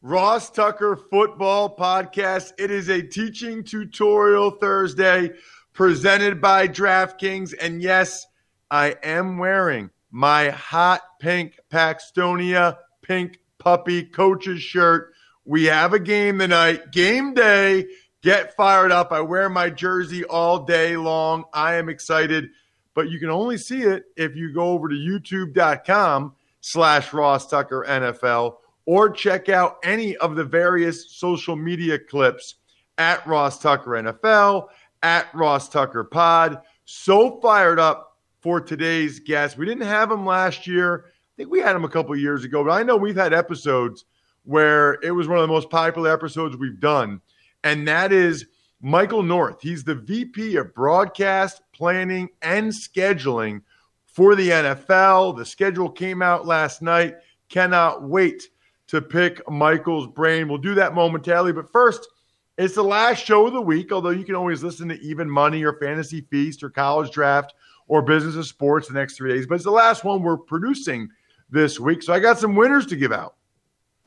Ross Tucker Football Podcast. It is a teaching tutorial Thursday presented by DraftKings. And yes, I am wearing my hot pink Paxtonia pink puppy coach's shirt. We have a game tonight, game day. Get fired up. I wear my jersey all day long. I am excited, but you can only see it if you go over to youtube.com slash Ross Tucker NFL or check out any of the various social media clips at Ross Tucker NFL, at Ross Tucker Pod. So fired up for today's guest. We didn't have him last year. I think we had him a couple years ago, but I know we've had episodes where it was one of the most popular episodes we've done, and that is Michael North. He's the VP of Broadcast, Planning, and Scheduling for the NFL. The schedule came out last night. Cannot wait to pick Michael's brain. We'll do that momentarily. But first, it's the last show of the week, although you can always listen to Even Money or Fantasy Feast or College Draft or Business of Sports the next three days. But it's the last one we're producing this week. So I got some winners to give out.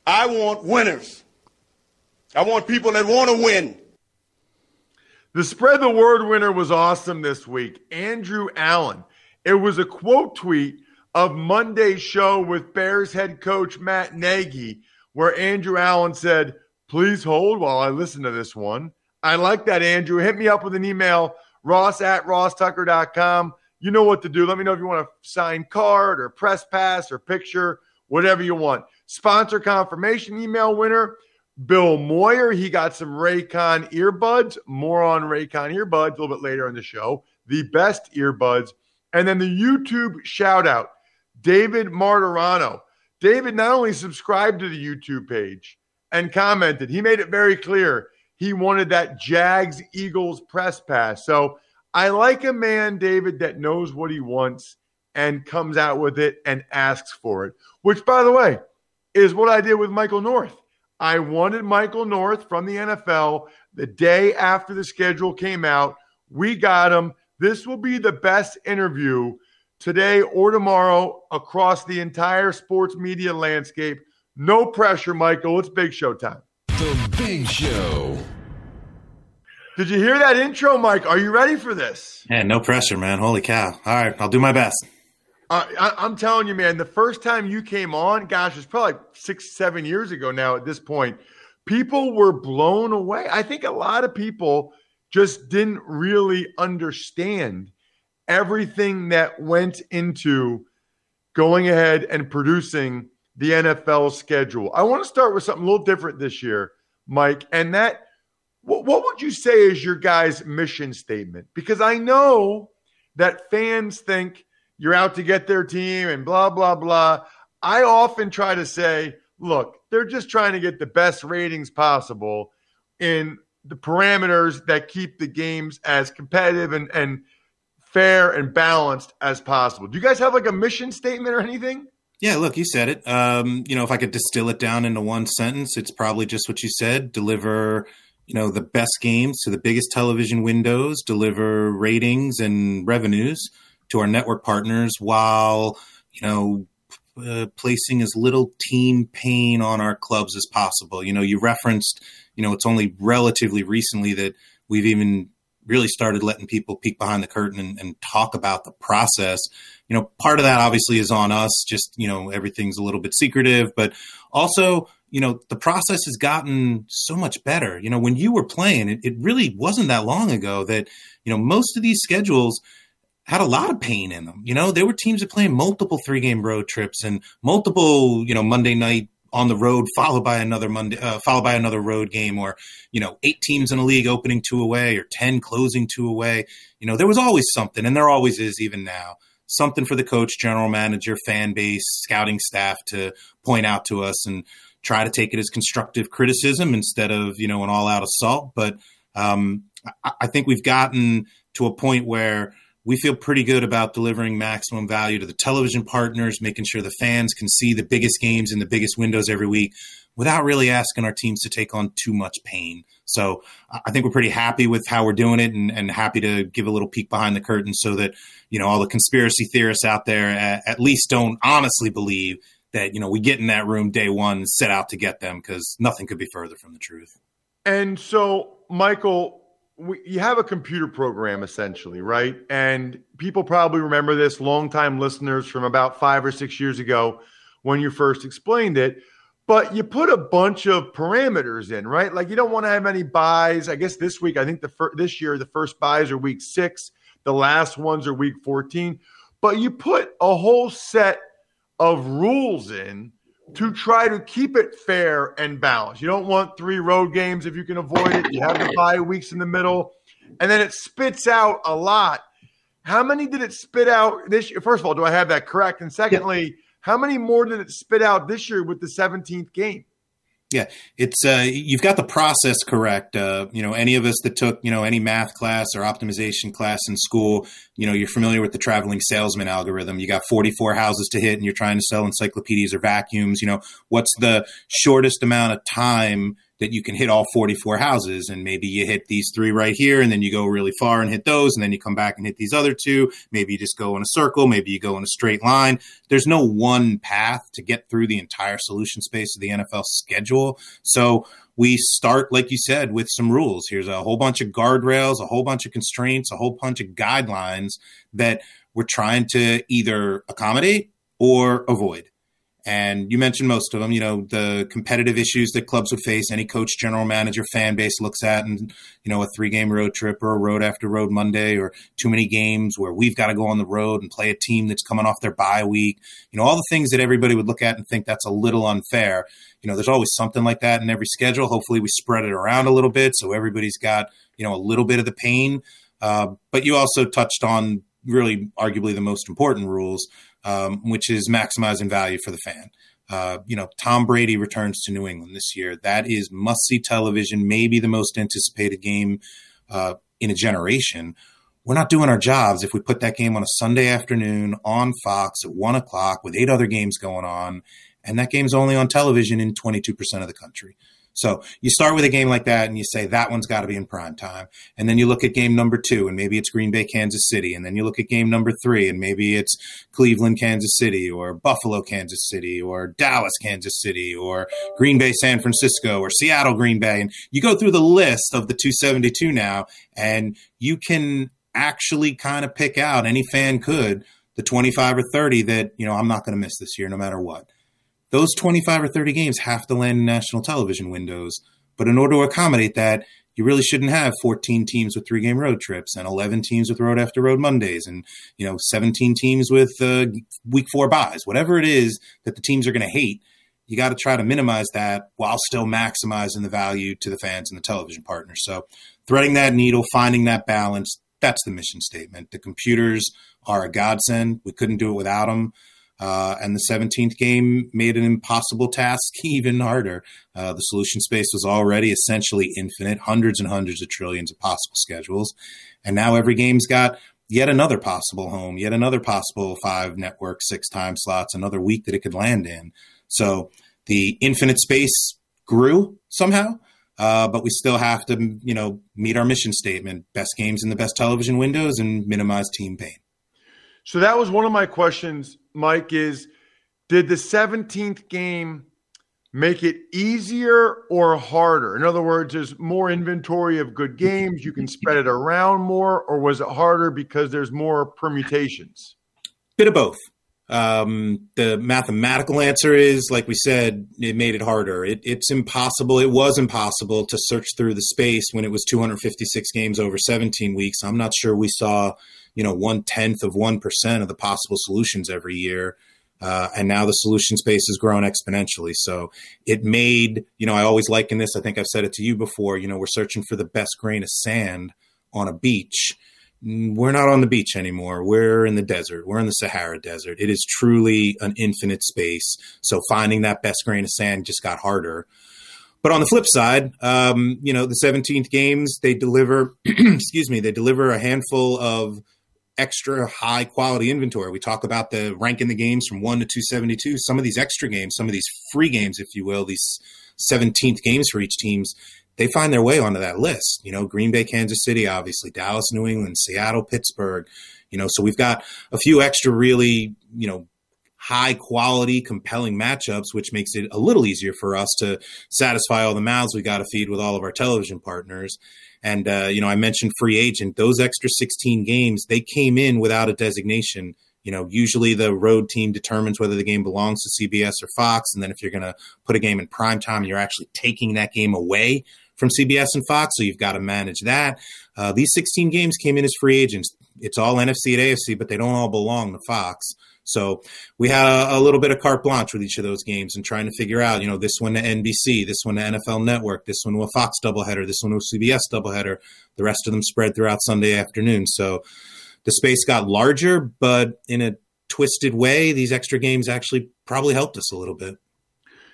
I want winners. I want people that want to win. The spread the word winner was awesome this week. Andrew Allen. It was a quote tweet of Monday's show with Bears head coach Matt Nagy, where Andrew Allen said, Please hold while I listen to this one. I like that, Andrew. Hit me up with an email, ross at rosstucker.com. You know what to do. Let me know if you want a signed card or press pass or picture, whatever you want. Sponsor confirmation email winner, Bill Moyer. He got some Raycon earbuds. More on Raycon earbuds a little bit later in the show. The best earbuds. And then the YouTube shout out. David Martirano. David not only subscribed to the YouTube page and commented, he made it very clear he wanted that Jags Eagles press pass. So I like a man, David, that knows what he wants and comes out with it and asks for it, which, by the way, is what I did with Michael North. I wanted Michael North from the NFL the day after the schedule came out. We got him. This will be the best interview today or tomorrow across the entire sports media landscape. No pressure, Michael. It's big show time. The Big Show. Did you hear that intro, Mike? Are you ready for this? Yeah, no pressure, man. Holy cow. All right, I'll do my best. Uh, I, am telling you, man, the first time you came on, gosh, it's probably like six, seven years ago now at this point, people were blown away. I think a lot of people just didn't really understand everything that went into going ahead and producing the NFL schedule. I want to start with something a little different this year, Mike, and that what, what would you say is your guys' mission statement? Because I know that fans think you're out to get their team and blah, blah, blah. I often try to say, look, they're just trying to get the best ratings possible in the parameters that keep the games as competitive and, and fair and balanced as possible. Do you guys have like a mission statement or anything? Yeah, look, you said it. Um, you know, if I could distill it down into one sentence, it's probably just what you said: deliver, you know, the best games to the biggest television windows, deliver ratings and revenues to our network partners while, you know, uh, placing as little team pain on our clubs as possible. You know, you referenced, you know, it's only relatively recently that we've even really started letting people peek behind the curtain and, and, talk about the process. You know, part of that obviously is on us, just, you know, everything's a little bit secretive, but also, you know, the process has gotten so much better. You know, when you were playing, it, it really wasn't that long ago that, you know, most of these schedules had a lot of pain in them. You know, there were teams that playing multiple three game road trips and multiple, you know, Monday night on the road, followed by another Monday, uh, followed by another road game, or you know, eight teams in a league opening two away, or ten closing two away. You know, there was always something, and there always is even now. Something for the coach, general manager, fan base, scouting staff to point out to us and try to take it as constructive criticism instead of you know an all-out assault. But um, I, I think we've gotten to a point where we feel pretty good about delivering maximum value to the television partners, making sure the fans can see the biggest games in the biggest windows every week without really asking our teams to take on too much pain. So I think we're pretty happy with how we're doing it and, and happy to give a little peek behind the curtain so that, you know, all the conspiracy theorists out there at, at least don't honestly believe that, you know, we get in that room day one, set out to get them because nothing could be further from the truth. And so, Michael, we, you have a computer program essentially, right? And people probably remember this, longtime listeners from about five or six years ago when you first explained it. But you put a bunch of parameters in, right? Like you don't want to have any buys. I guess this week, I think the fir- this year the first buys are week six, the last ones are week fourteen. But you put a whole set of rules in to try to keep it fair and balanced. You don't want three road games if you can avoid it. You have the bye weeks in the middle, and then it spits out a lot. How many did it spit out this year? First of all, do I have that correct? And secondly, yeah. how many more did it spit out this year with the 17th game? Yeah, it's uh, you've got the process correct. Uh, you know, any of us that took you know any math class or optimization class in school, you know, you're familiar with the traveling salesman algorithm. You got 44 houses to hit, and you're trying to sell encyclopedias or vacuums. You know, what's the shortest amount of time that you can hit all 44 houses. And maybe you hit these three right here and then you go really far and hit those and then you come back and hit these other two. Maybe you just go in a circle. Maybe you go in a straight line. There's no one path to get through the entire solution space of the NFL schedule. So we start like you said with some rules. Here's a whole bunch of guardrails a whole bunch of constraints a whole bunch of guidelines that we're trying to either accommodate or avoid and you mentioned most of them, you know, the competitive issues that clubs would face, any coach, general manager, fan base looks at, and, you know, a three game road trip or a road after road Monday or too many games where we've got to go on the road and play a team that's coming off their bye week. You know, all the things that everybody would look at and think that's a little unfair. You know, there's always something like that in every schedule. Hopefully we spread it around a little bit so everybody's got, you know, a little bit of the pain. Uh, but you also touched on really arguably the most important rules um, which is maximizing value for the fan. Uh, you know, Tom Brady returns to New England this year. That is must see television, maybe the most anticipated game uh, in a generation. We're not doing our jobs if we put that game on a Sunday afternoon on Fox at one o'clock with eight other games going on, and that game's only on television in 22% of the country. So you start with a game like that and you say that one's got to be in prime time. And then you look at game number two and maybe it's Green Bay, Kansas City. And then you look at game number three and maybe it's Cleveland, Kansas City or Buffalo, Kansas City or Dallas, Kansas City or Green Bay, San Francisco or Seattle, Green Bay. And you go through the list of the 272 now and you can actually kind of pick out any fan could the 25 or 30 that, you know, I'm not going to miss this year no matter what those 25 or 30 games have to land in national television windows. But in order to accommodate that, you really shouldn't have 14 teams with three game road trips and 11 teams with road after road Mondays and, you know, 17 teams with uh, week four buys. Whatever it is that the teams are going to hate, you got to try to minimize that while still maximizing the value to the fans and the television partners. So, threading that needle, finding that balance, that's the mission statement. The computers are a godsend. We couldn't do it without them. Uh, and the 17th game made an impossible task even harder. Uh, the solution space was already essentially infinite, hundreds and hundreds of trillions of possible schedules. And now every game's got yet another possible home, yet another possible five network, six time slots, another week that it could land in. So the infinite space grew somehow. Uh, but we still have to, you know, meet our mission statement: best games in the best television windows and minimize team pain. So that was one of my questions, Mike. Is did the 17th game make it easier or harder? In other words, there's more inventory of good games. You can spread it around more, or was it harder because there's more permutations? Bit of both. Um, the mathematical answer is, like we said, it made it harder. It, it's impossible. It was impossible to search through the space when it was 256 games over 17 weeks. I'm not sure we saw, you know, one tenth of one percent of the possible solutions every year. Uh, and now the solution space has grown exponentially. So it made, you know, I always liken this. I think I've said it to you before. You know, we're searching for the best grain of sand on a beach we're not on the beach anymore. We're in the desert. We're in the Sahara Desert. It is truly an infinite space. So finding that best grain of sand just got harder. But on the flip side, um, you know, the 17th games, they deliver, excuse me, they deliver a handful of extra high quality inventory. We talk about the ranking the games from 1 to 272. Some of these extra games, some of these free games, if you will, these 17th games for each teams, they find their way onto that list. You know, Green Bay, Kansas City, obviously, Dallas, New England, Seattle, Pittsburgh. You know, so we've got a few extra really, you know, high quality, compelling matchups, which makes it a little easier for us to satisfy all the mouths we got to feed with all of our television partners. And, uh, you know, I mentioned free agent. Those extra 16 games, they came in without a designation. You know, usually the road team determines whether the game belongs to CBS or Fox. And then if you're going to put a game in prime time, you're actually taking that game away from CBS and Fox, so you've got to manage that. Uh, these 16 games came in as free agents. It's all NFC and AFC, but they don't all belong to Fox. So we had a, a, little bit of carte blanche with each of those games and trying to figure out, you know, this one to NBC, this one to NFL Network, this one to a Fox doubleheader, this one to a CBS doubleheader. The rest of them spread throughout Sunday afternoon. So the space got larger, but in a twisted way, these extra games actually probably helped us a little bit.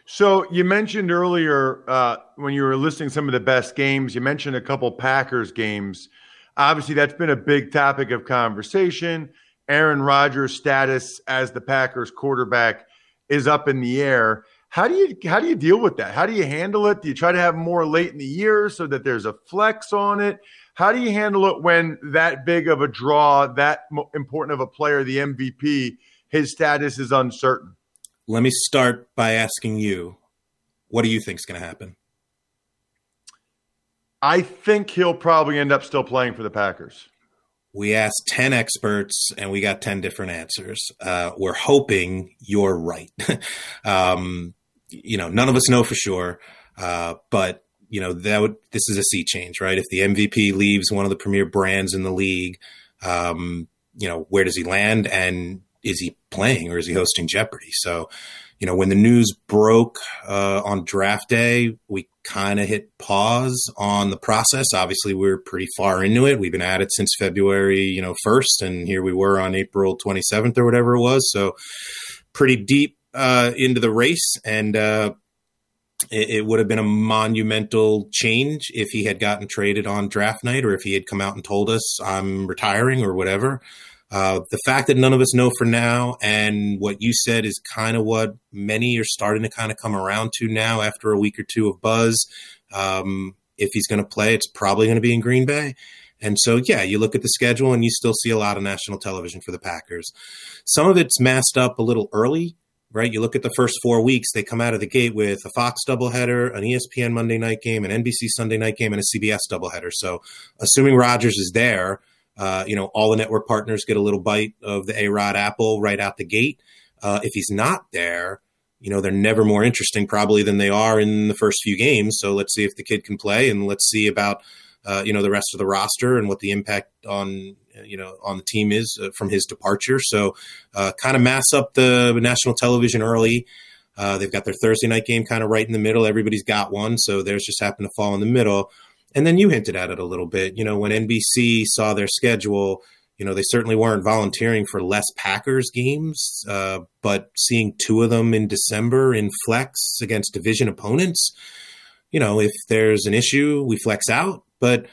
So you mentioned earlier uh, when you were listing some of the best games, you mentioned a couple Packers games. Obviously, that's been a big topic of conversation. Aaron Rodgers' status as the Packers quarterback is up in the air. How do you how do you deal with that? How do you handle it? Do you try to have more late in the year so that there's a flex on it? How do you handle it when that big of a draw, that important of a player, the MVP, his status is uncertain? Let me start by asking you, what do you think is going to happen? I think he'll probably end up still playing for the Packers. We asked 10 experts and we got 10 different answers. Uh, we're hoping you're right. um, you know, none of us know for sure, uh, but you know that would, this is a sea change, right? If the MVP leaves one of the premier brands in the league, um, you know, where does he land? And is he playing or is he hosting Jeopardy? So, you know, when the news broke uh, on draft day, we kind of hit pause on the process. Obviously, we are pretty far into it. We've been at it since February, you know, first, and here we were on April 27th or whatever it was. So, pretty deep uh, into the race, and uh, it, it would have been a monumental change if he had gotten traded on draft night, or if he had come out and told us I'm retiring or whatever. Uh, the fact that none of us know for now, and what you said is kind of what many are starting to kind of come around to now after a week or two of buzz. Um, if he's going to play, it's probably going to be in Green Bay. And so, yeah, you look at the schedule and you still see a lot of national television for the Packers. Some of it's masked up a little early, right? You look at the first four weeks, they come out of the gate with a Fox doubleheader, an ESPN Monday night game, an NBC Sunday night game, and a CBS doubleheader. So, assuming Rodgers is there, uh, you know, all the network partners get a little bite of the A Rod apple right out the gate. Uh, if he's not there, you know, they're never more interesting probably than they are in the first few games. So let's see if the kid can play and let's see about, uh, you know, the rest of the roster and what the impact on, you know, on the team is uh, from his departure. So uh, kind of mass up the national television early. Uh, they've got their Thursday night game kind of right in the middle. Everybody's got one. So theirs just happened to fall in the middle. And then you hinted at it a little bit. You know, when NBC saw their schedule, you know, they certainly weren't volunteering for less Packers games, uh, but seeing two of them in December in flex against division opponents, you know, if there's an issue, we flex out. But,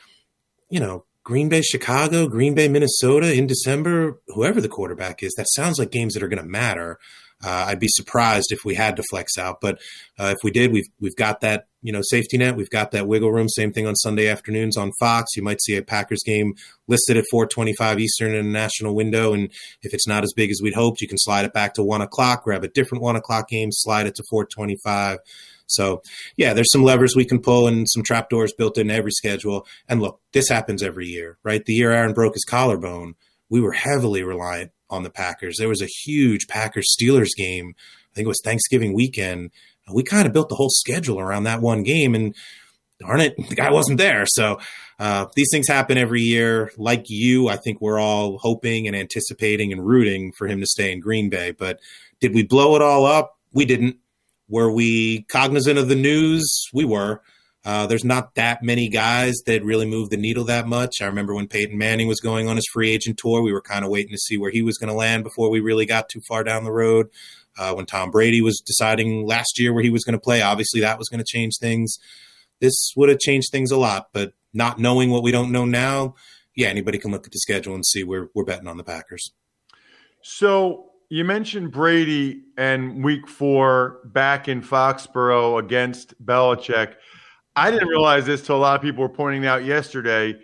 you know, Green Bay, Chicago, Green Bay, Minnesota in December, whoever the quarterback is, that sounds like games that are going to matter. Uh, I'd be surprised if we had to flex out, but uh, if we did, we've we've got that you know safety net. We've got that wiggle room. Same thing on Sunday afternoons on Fox. You might see a Packers game listed at 4:25 Eastern in a national window, and if it's not as big as we'd hoped, you can slide it back to one o'clock. Grab a different one o'clock game, slide it to 4:25. So, yeah, there's some levers we can pull and some trapdoors built in every schedule. And look, this happens every year, right? The year Aaron broke his collarbone, we were heavily reliant on the Packers. There was a huge Packers Steelers game. I think it was Thanksgiving weekend. We kind of built the whole schedule around that one game, and darn it, the guy wasn't there. So uh, these things happen every year. Like you, I think we're all hoping and anticipating and rooting for him to stay in Green Bay. But did we blow it all up? We didn't. Were we cognizant of the news? We were. Uh, there's not that many guys that really move the needle that much. I remember when Peyton Manning was going on his free agent tour, we were kind of waiting to see where he was going to land before we really got too far down the road. Uh, when Tom Brady was deciding last year where he was going to play, obviously that was going to change things. This would have changed things a lot, but not knowing what we don't know now, yeah, anybody can look at the schedule and see where we're betting on the Packers. So you mentioned Brady and week four back in Foxborough against Belichick. I didn't realize this till a lot of people were pointing out yesterday.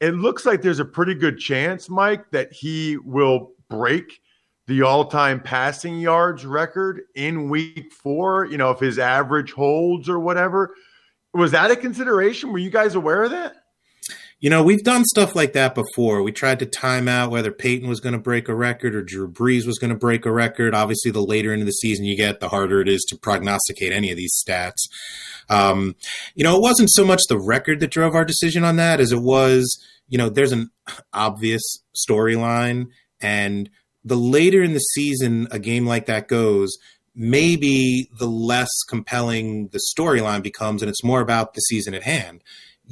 It looks like there's a pretty good chance, Mike, that he will break the all-time passing yards record in week four. You know, if his average holds or whatever. Was that a consideration? Were you guys aware of that? You know, we've done stuff like that before. We tried to time out whether Peyton was going to break a record or Drew Brees was going to break a record. Obviously, the later into the season you get, the harder it is to prognosticate any of these stats. Um, you know, it wasn't so much the record that drove our decision on that as it was, you know, there's an obvious storyline. And the later in the season a game like that goes, maybe the less compelling the storyline becomes, and it's more about the season at hand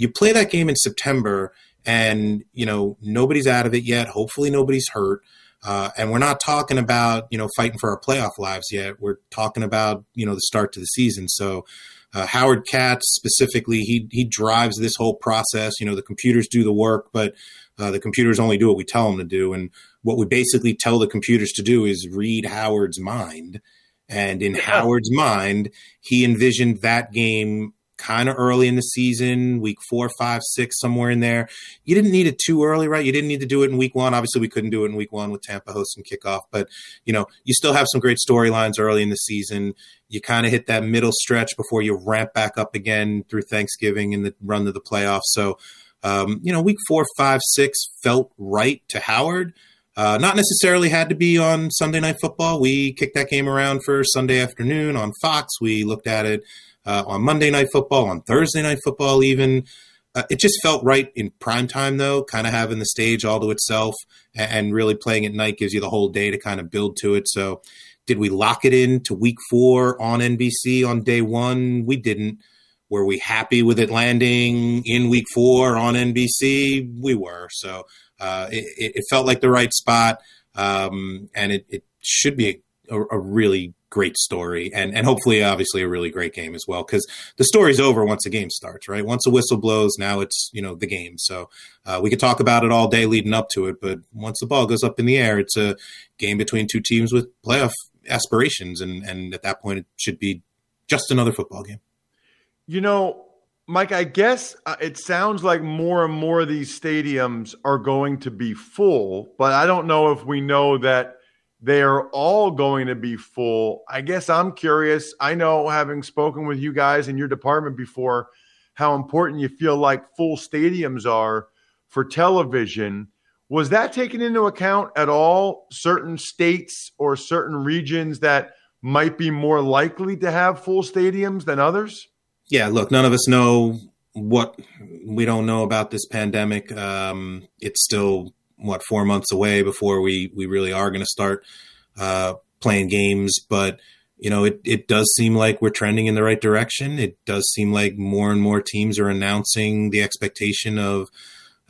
you play that game in September and you know nobody's out of it yet. Hopefully nobody's hurt. Uh, and we're not talking about you know fighting for our playoff lives yet. We're talking about you know the start to the season. So uh, howard katz specifically he he drives this whole process. You know the computers do the work but uh, the computers only do what we tell them to do. And what we basically tell the computers to do is read howard's mind. And in yeah. howard's mind he envisioned that game kind of early in the season, week four, five, six, somewhere in there. You didn't need it too early, right? You didn't need to do it in week one. Obviously, we couldn't do it in week one with Tampa hosting kickoff, but you know, you still have some great storylines early in the season. You kind of hit that middle stretch before you ramp back up again through Thanksgiving and the run to the playoffs. So, um, you know, week four, five, six felt right to Howard. Uh, not necessarily had to be on Sunday Night Football. We kicked that game around for Sunday afternoon on Fox. We looked at it uh, on Monday Night Football, on Thursday Night Football, even. Uh, it just felt right in prime time, though, kind of having the stage all to itself and, and, really playing at night gives you the whole day to kind of build to it. So, did we lock it in to week four on NBC on day one? We didn't. Were we happy with it landing in week four on NBC? We were. So, uh, it, it, felt like the right spot. Um, and it, it should be a, a really great story and and hopefully obviously a really great game as well because the story's over once the game starts right? Once the whistle blows now it's you know the game. So uh, we could talk about it all day leading up to it but once the ball goes up in the air it's a game between two teams with playoff aspirations and and at that point it should be just another football game. You know Mike, I guess uh, it sounds like more and more of these stadiums are going to be full, but I don't know if we know that they are all going to be full. I guess I'm curious. I know, having spoken with you guys in your department before, how important you feel like full stadiums are for television. Was that taken into account at all? Certain states or certain regions that might be more likely to have full stadiums than others? Yeah, look, none of us know what we don't know about this pandemic. Um, it's still what four months away before we we really are going to start uh, playing games. But you know, it it does seem like we're trending in the right direction. It does seem like more and more teams are announcing the expectation of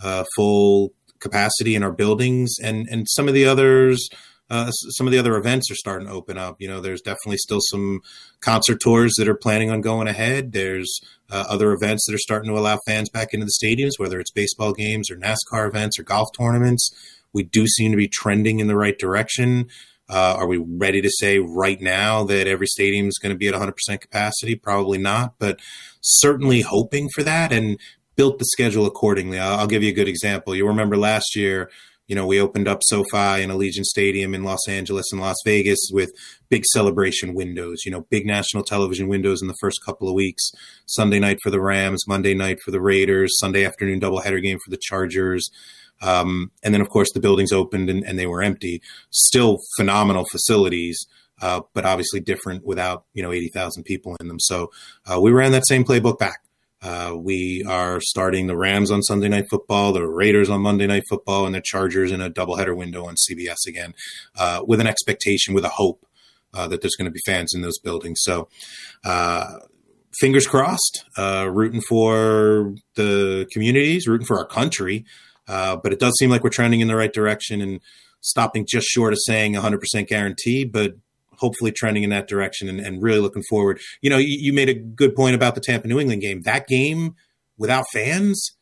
uh, full capacity in our buildings, and and some of the others uh, some of the other events are starting to open up. You know, there's definitely still some concert tours that are planning on going ahead. There's uh, other events that are starting to allow fans back into the stadiums, whether it's baseball games or NASCAR events or golf tournaments. We do seem to be trending in the right direction. Uh, are we ready to say right now that every stadium is going to be at 100% capacity? Probably not, but certainly hoping for that and built the schedule accordingly. I'll, I'll give you a good example. You remember last year, you know, we opened up SoFi and Allegiant Stadium in Los Angeles and Las Vegas with big celebration windows, you know, big national television windows in the first couple of weeks. Sunday night for the Rams, Monday night for the Raiders, Sunday afternoon doubleheader game for the Chargers. Um, and then, of course, the buildings opened and, and they were empty. Still phenomenal facilities. Uh, but obviously different without you know 80,000 people in them. So uh, we ran that same playbook back. Uh, we are starting the Rams on Sunday Night Football, the Raiders on Monday Night Football, and the Chargers in a doubleheader window on CBS again, uh, with an expectation, with a hope uh, that there's going to be fans in those buildings. So, uh, fingers crossed, uh, rooting for the communities, rooting for our country. Uh, but it does seem like we're trending in the right direction and stopping just short of saying 100% guarantee, but hopefully trending in that direction and, and really looking forward. You know, you, you, made a good point about the Tampa New England game. That game without fans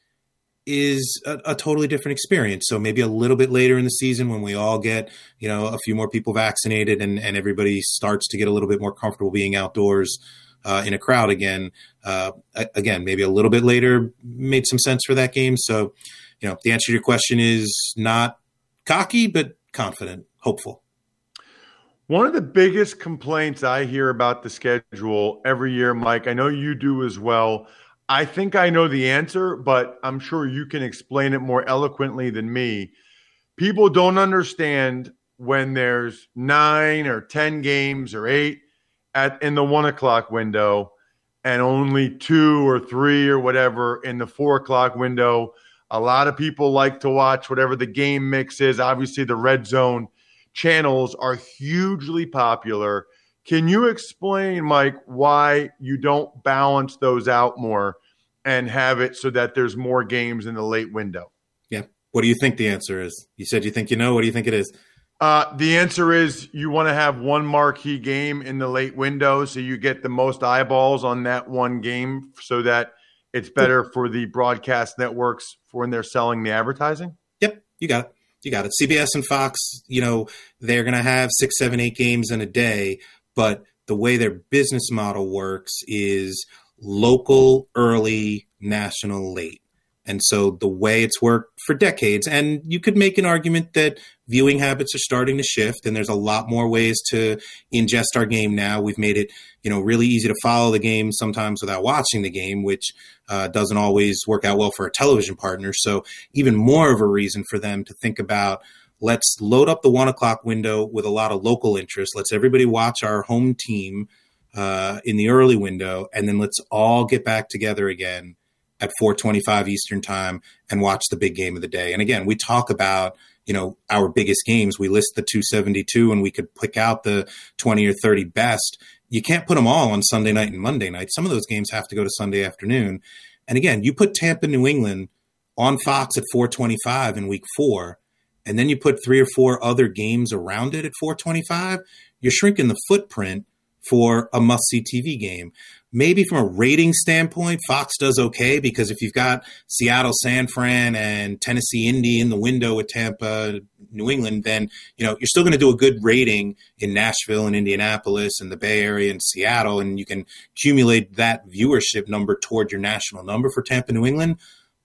is a, a, totally different experience. So maybe a little bit later in the season when we all get, you know, a few more people vaccinated and, and everybody starts to get a little bit more comfortable being outdoors. Uh, in a crowd again, uh, again, maybe a little bit later made some sense for that game. So, you know, the answer to your question is not cocky, but confident, hopeful. One of the biggest complaints I hear about the schedule every year, Mike, I know you do as well. I think I know the answer, but I'm sure you can explain it more eloquently than me. People don't understand when there's nine or 10 games or eight at in the one o'clock window and only two or three or whatever in the four o'clock window. A lot of people like to watch whatever the game mix is. Obviously, the red zone channels are hugely popular. Can you explain, Mike, why you don't balance those out more and have it so that there's more games in the late window? Yeah. What do you think the answer is? You said you think you know. What do you think it is? Uh, the answer is you want to have one marquee game in the late window so you get the most eyeballs on that one game so that it's better for the broadcast networks for when they're selling the advertising? Yep, you got it. You got it. CBS and Fox, you know, they're going to have six, seven, eight games in a day, but the way their business model works is local, early, national, late. And so the way it's worked for decades, and you could make an argument that viewing habits are starting to shift, and there's a lot more ways to ingest our game now. We've made it, you know, really easy to follow the game sometimes without watching the game, which uh, doesn't always work out well for a television partner. So even more of a reason for them to think about let's load up the one o'clock window with a lot of local interest. Let's everybody watch our home team uh, in the early window, and then let's all get back together again at 4:25 Eastern Time and watch the big game of the day. And again, we talk about you know our biggest games. We list the 272, and we could pick out the 20 or 30 best. You can't put them all on Sunday night and Monday night. Some of those games have to go to Sunday afternoon. And again, you put Tampa, New England on Fox at 4:25 in Week Four, and then you put three or four other games around it at 4:25. You're shrinking the footprint for a must-see TV game maybe from a rating standpoint, Fox does okay because if you've got Seattle, San Fran, and Tennessee Indy in the window with Tampa, New England, then you know you're still going to do a good rating in Nashville and Indianapolis and the Bay Area and Seattle, and you can accumulate that viewership number toward your national number for Tampa, New England.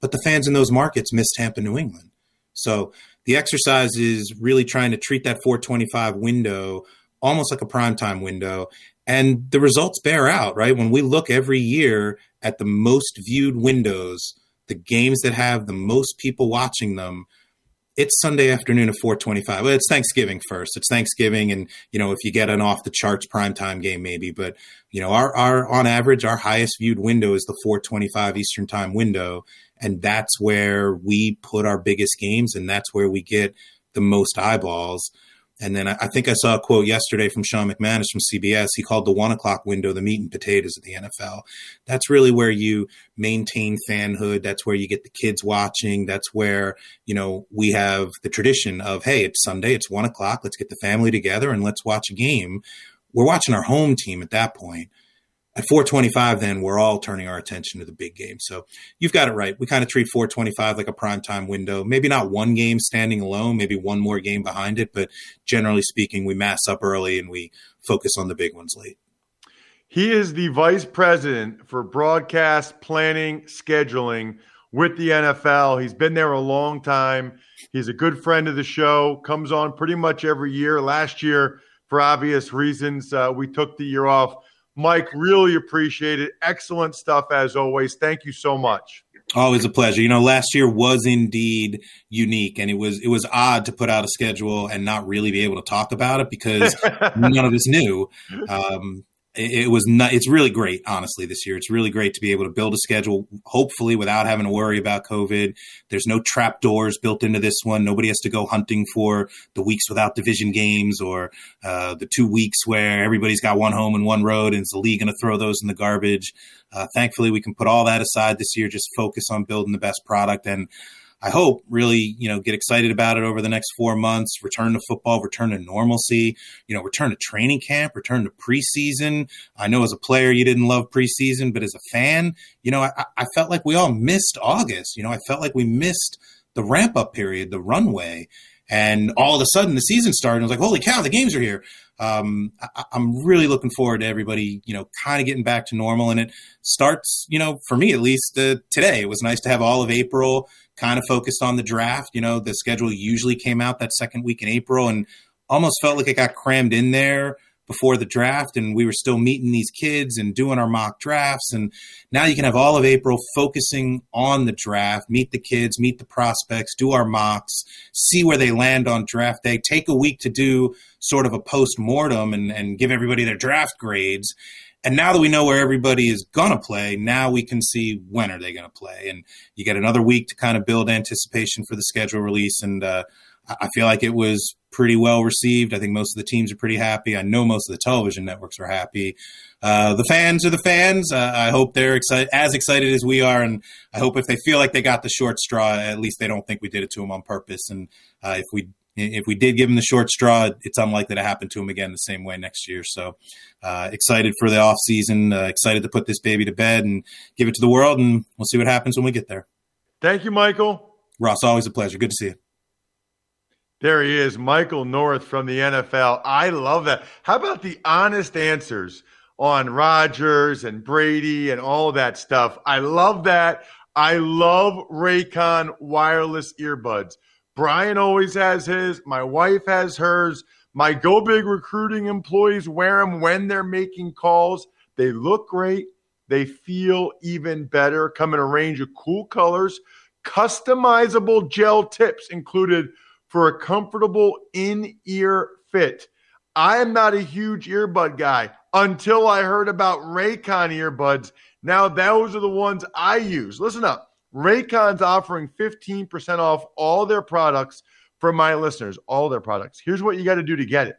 But the fans in those markets miss Tampa, New England. So the exercise is really trying to treat that 425 window almost like a primetime window and the results bear out, right? When we look every year at the most viewed windows, the games that have the most people watching them, it's Sunday afternoon at 425. Well, it's Thanksgiving first. It's Thanksgiving. And, you know, if you get an off the charts primetime game, maybe, but, you know, our, our, on average, our highest viewed window is the 425 Eastern time window. And that's where we put our biggest games and that's where we get the most eyeballs. And then I, think I saw a quote yesterday from Sean McManus from CBS. He called the one o'clock window the meat and potatoes of the NFL. That's really where you maintain fanhood. That's where you get the kids watching. That's where, you know, we have the tradition of, hey, it's Sunday, it's one o'clock. Let's get the family together and let's watch a game. We're watching our home team at that point. At 425, then we're all turning our attention to the big game. So you've got it right. We kind of treat 425 like a prime time window. Maybe not one game standing alone, maybe one more game behind it, but generally speaking, we mass up early and we focus on the big ones late. He is the vice president for broadcast planning, scheduling with the NFL. He's been there a long time. He's a good friend of the show, comes on pretty much every year. Last year, for obvious reasons, uh, we took the year off. Mike, really appreciate it. Excellent stuff as always. Thank you so much. Always a pleasure. You know, last year was indeed unique, and it was it was odd to put out a schedule and not really be able to talk about it because none of us knew. Um, it, was not, it's really great, honestly, this year. It's really great to be able to build a schedule, hopefully without having to worry about COVID. There's no trap doors built into this one. Nobody has to go hunting for the weeks without division games or uh, the two weeks where everybody's got one home and one road and is the league going to throw those in the garbage. Uh, thankfully, we can put all that aside this year, just focus on building the best product and I hope really, you know, get excited about it over the next four months, return to football, return to normalcy, you know, return to training camp, return to preseason. I know as a player, you didn't love preseason, but as a fan, you know, I, I felt like we all missed August. You know, I felt like we missed the ramp up period, the runway. And all of a sudden the season started. And I was like, holy cow, the games are here. Um, I, am really looking forward to everybody, you know, kind of getting back to normal. And it starts, you know, for me at least uh, today. It was nice to have all of April kind of focused on the draft. You know, the schedule usually came out that second week in April and almost felt like it got crammed in there before the draft and we were still meeting these kids and doing our mock drafts and now you can have all of April focusing on the draft, meet the kids, meet the prospects, do our mocks, see where they land on draft day, take a week to do sort of a post mortem and, and give everybody their draft grades and now that we know where everybody is going to play, now we can see when are they going to play. And you get another week to kind of build anticipation for the schedule release. And uh, I feel like it was pretty well received. I think most of the teams are pretty happy. I know most of the television networks are happy. Uh, the fans are the fans. Uh, I hope they're excited, as excited as we are. And I hope if they feel like they got the short straw, at least they don't think we did it to them on purpose. And uh, if we if we did give them the short straw, it's unlikely to happen to them again the same way next year. So uh, excited for the off season, uh, excited to put this baby to bed and give it to the world, and we'll see what happens when we get there. Thank you, Michael. Ross, always a pleasure. Good to see you. There he is, Michael North from the NFL. I love that. How about the honest answers on Rodgers and Brady and all that stuff? I love that. I love Raycon wireless earbuds. Brian always has his. My wife has hers. My Go Big recruiting employees wear them when they're making calls. They look great. They feel even better. Come in a range of cool colors. Customizable gel tips included for a comfortable in ear fit. I am not a huge earbud guy until I heard about Raycon earbuds. Now, those are the ones I use. Listen up. Raycon's offering 15% off all their products for my listeners, all their products. Here's what you got to do to get it.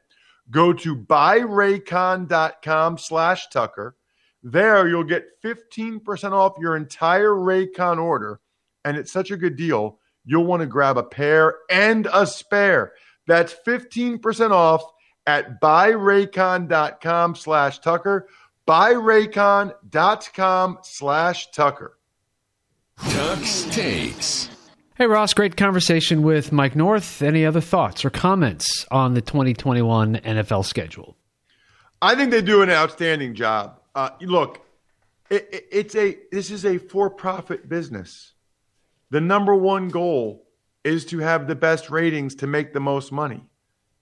Go to buyraycon.com slash Tucker. There you'll get 15% off your entire Raycon order. And it's such a good deal, you'll want to grab a pair and a spare. That's 15% off at buyraycon.com slash Tucker. Buyraycon.com slash Tucker. Tux takes. Hey, Ross, great conversation with Mike North. Any other thoughts or comments on the 2021 NFL schedule? I think they do an outstanding job. Uh, look, it, it, it's a this is a for-profit business. The number one goal is to have the best ratings to make the most money.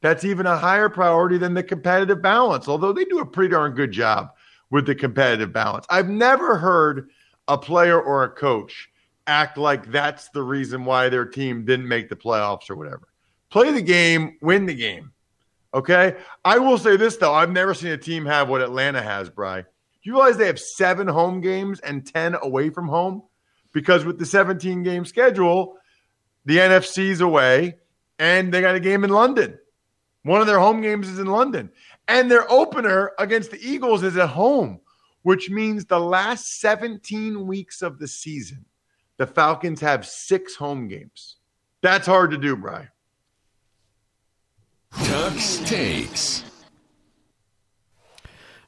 That's even a higher priority than the competitive balance, although they do a pretty darn good job with the competitive balance. I've never heard a player or a coach act like that's the reason why their team didn't make the playoffs or whatever. Play the game, win the game. Okay. I will say this though, I've never seen a team have what Atlanta has, Bry. Do you realize they have seven home games and 10 away from home? Because with the 17 game schedule, the NFC's away and they got a game in London. One of their home games is in London. And their opener against the Eagles is at home which means the last 17 weeks of the season, the Falcons have six home games. That's hard to do, Bry. Tux takes.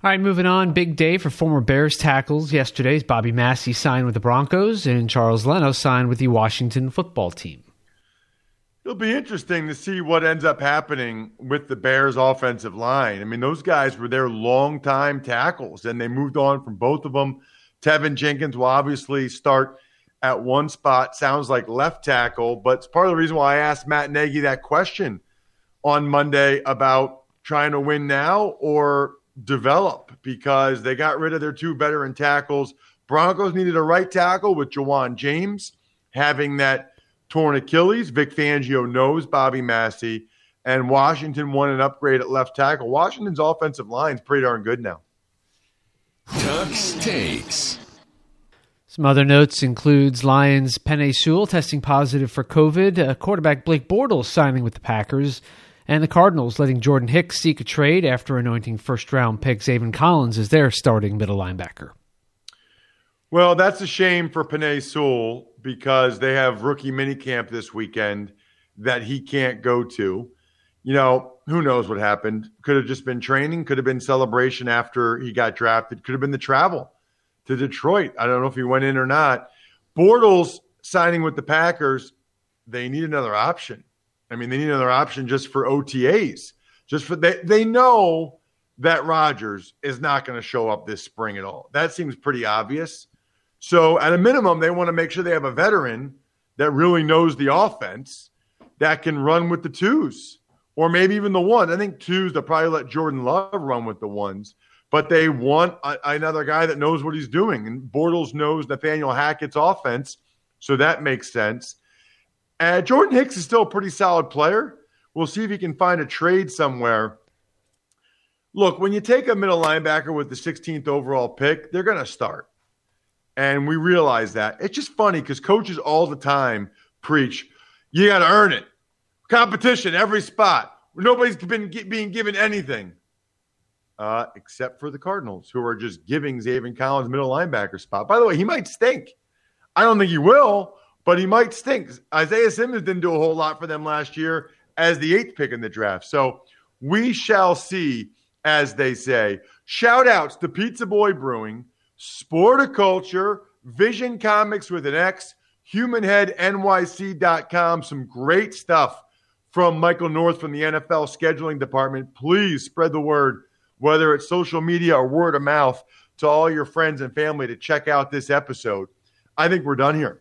All right, moving on. Big day for former Bears tackles. Yesterday's Bobby Massie signed with the Broncos, and Charles Leno signed with the Washington football team. It'll be interesting to see what ends up happening with the Bears' offensive line. I mean, those guys were their longtime tackles, and they moved on from both of them. Teven Jenkins will obviously start at one spot, sounds like left tackle, but it's part of the reason why I asked Matt Nagy that question on Monday about trying to win now or develop because they got rid of their two veteran tackles. Broncos needed a right tackle with Ja'Wuan James having that torn Achilles. Vic Fangio knows Bobby Massie, and Washington won an upgrade at left tackle. Washington's offensive line is pretty darn good now. Tux takes. Some other notes includes Lions Penei Sewell testing positive for COVID, uh, quarterback Blake Bortles signing with the Packers, and the Cardinals letting Jordan Hicks seek a trade after anointing first round pick Zaven Collins as their starting middle linebacker. Well, that's a shame for Penei Sewell because they have rookie minicamp this weekend that he can't go to. You know, who knows what happened? Could have just been training, could have been celebration after he got drafted, could have been the travel to Detroit. I don't know if he went in or not. Bortles signing with the Packers, they need another option. I mean, they need another option just for OTAs. Just for they they know that Rodgers is not going to show up this spring at all. That seems pretty obvious. So at a minimum, they want to make sure they have a veteran that really knows the offense that can run with the twos or maybe even the ones. I think twos they'll probably let Jordan Love run with the ones but they want a, another guy that knows what he's doing. And Bortles knows Nathaniel Hackett's offense, so that makes sense. Uh, Jordan Hicks is still a pretty solid player. We'll see if he can find a trade somewhere. Look, when you take a middle linebacker with the 16th overall pick, they're going to start. And we realize that. It's just funny because coaches all the time preach, you got to earn it. Competition, every spot. Nobody's been being given anything uh, except for the Cardinals, who are just giving Zaven Collins middle linebacker spot. By the way, he might stink. I don't think he will, but he might stink. Isaiah Simmons didn't do a whole lot for them last year as the eighth pick in the draft. So we shall see, as they say. Shout outs to Pizza Boy Brewing, Sporticulture, Vision Comics with an X, HumanHeadNYC.com. Some great stuff from Michael North from the NFL scheduling department. Please spread the word whether it's social media or word of mouth, to all your friends and family to check out this episode. I think we're done here.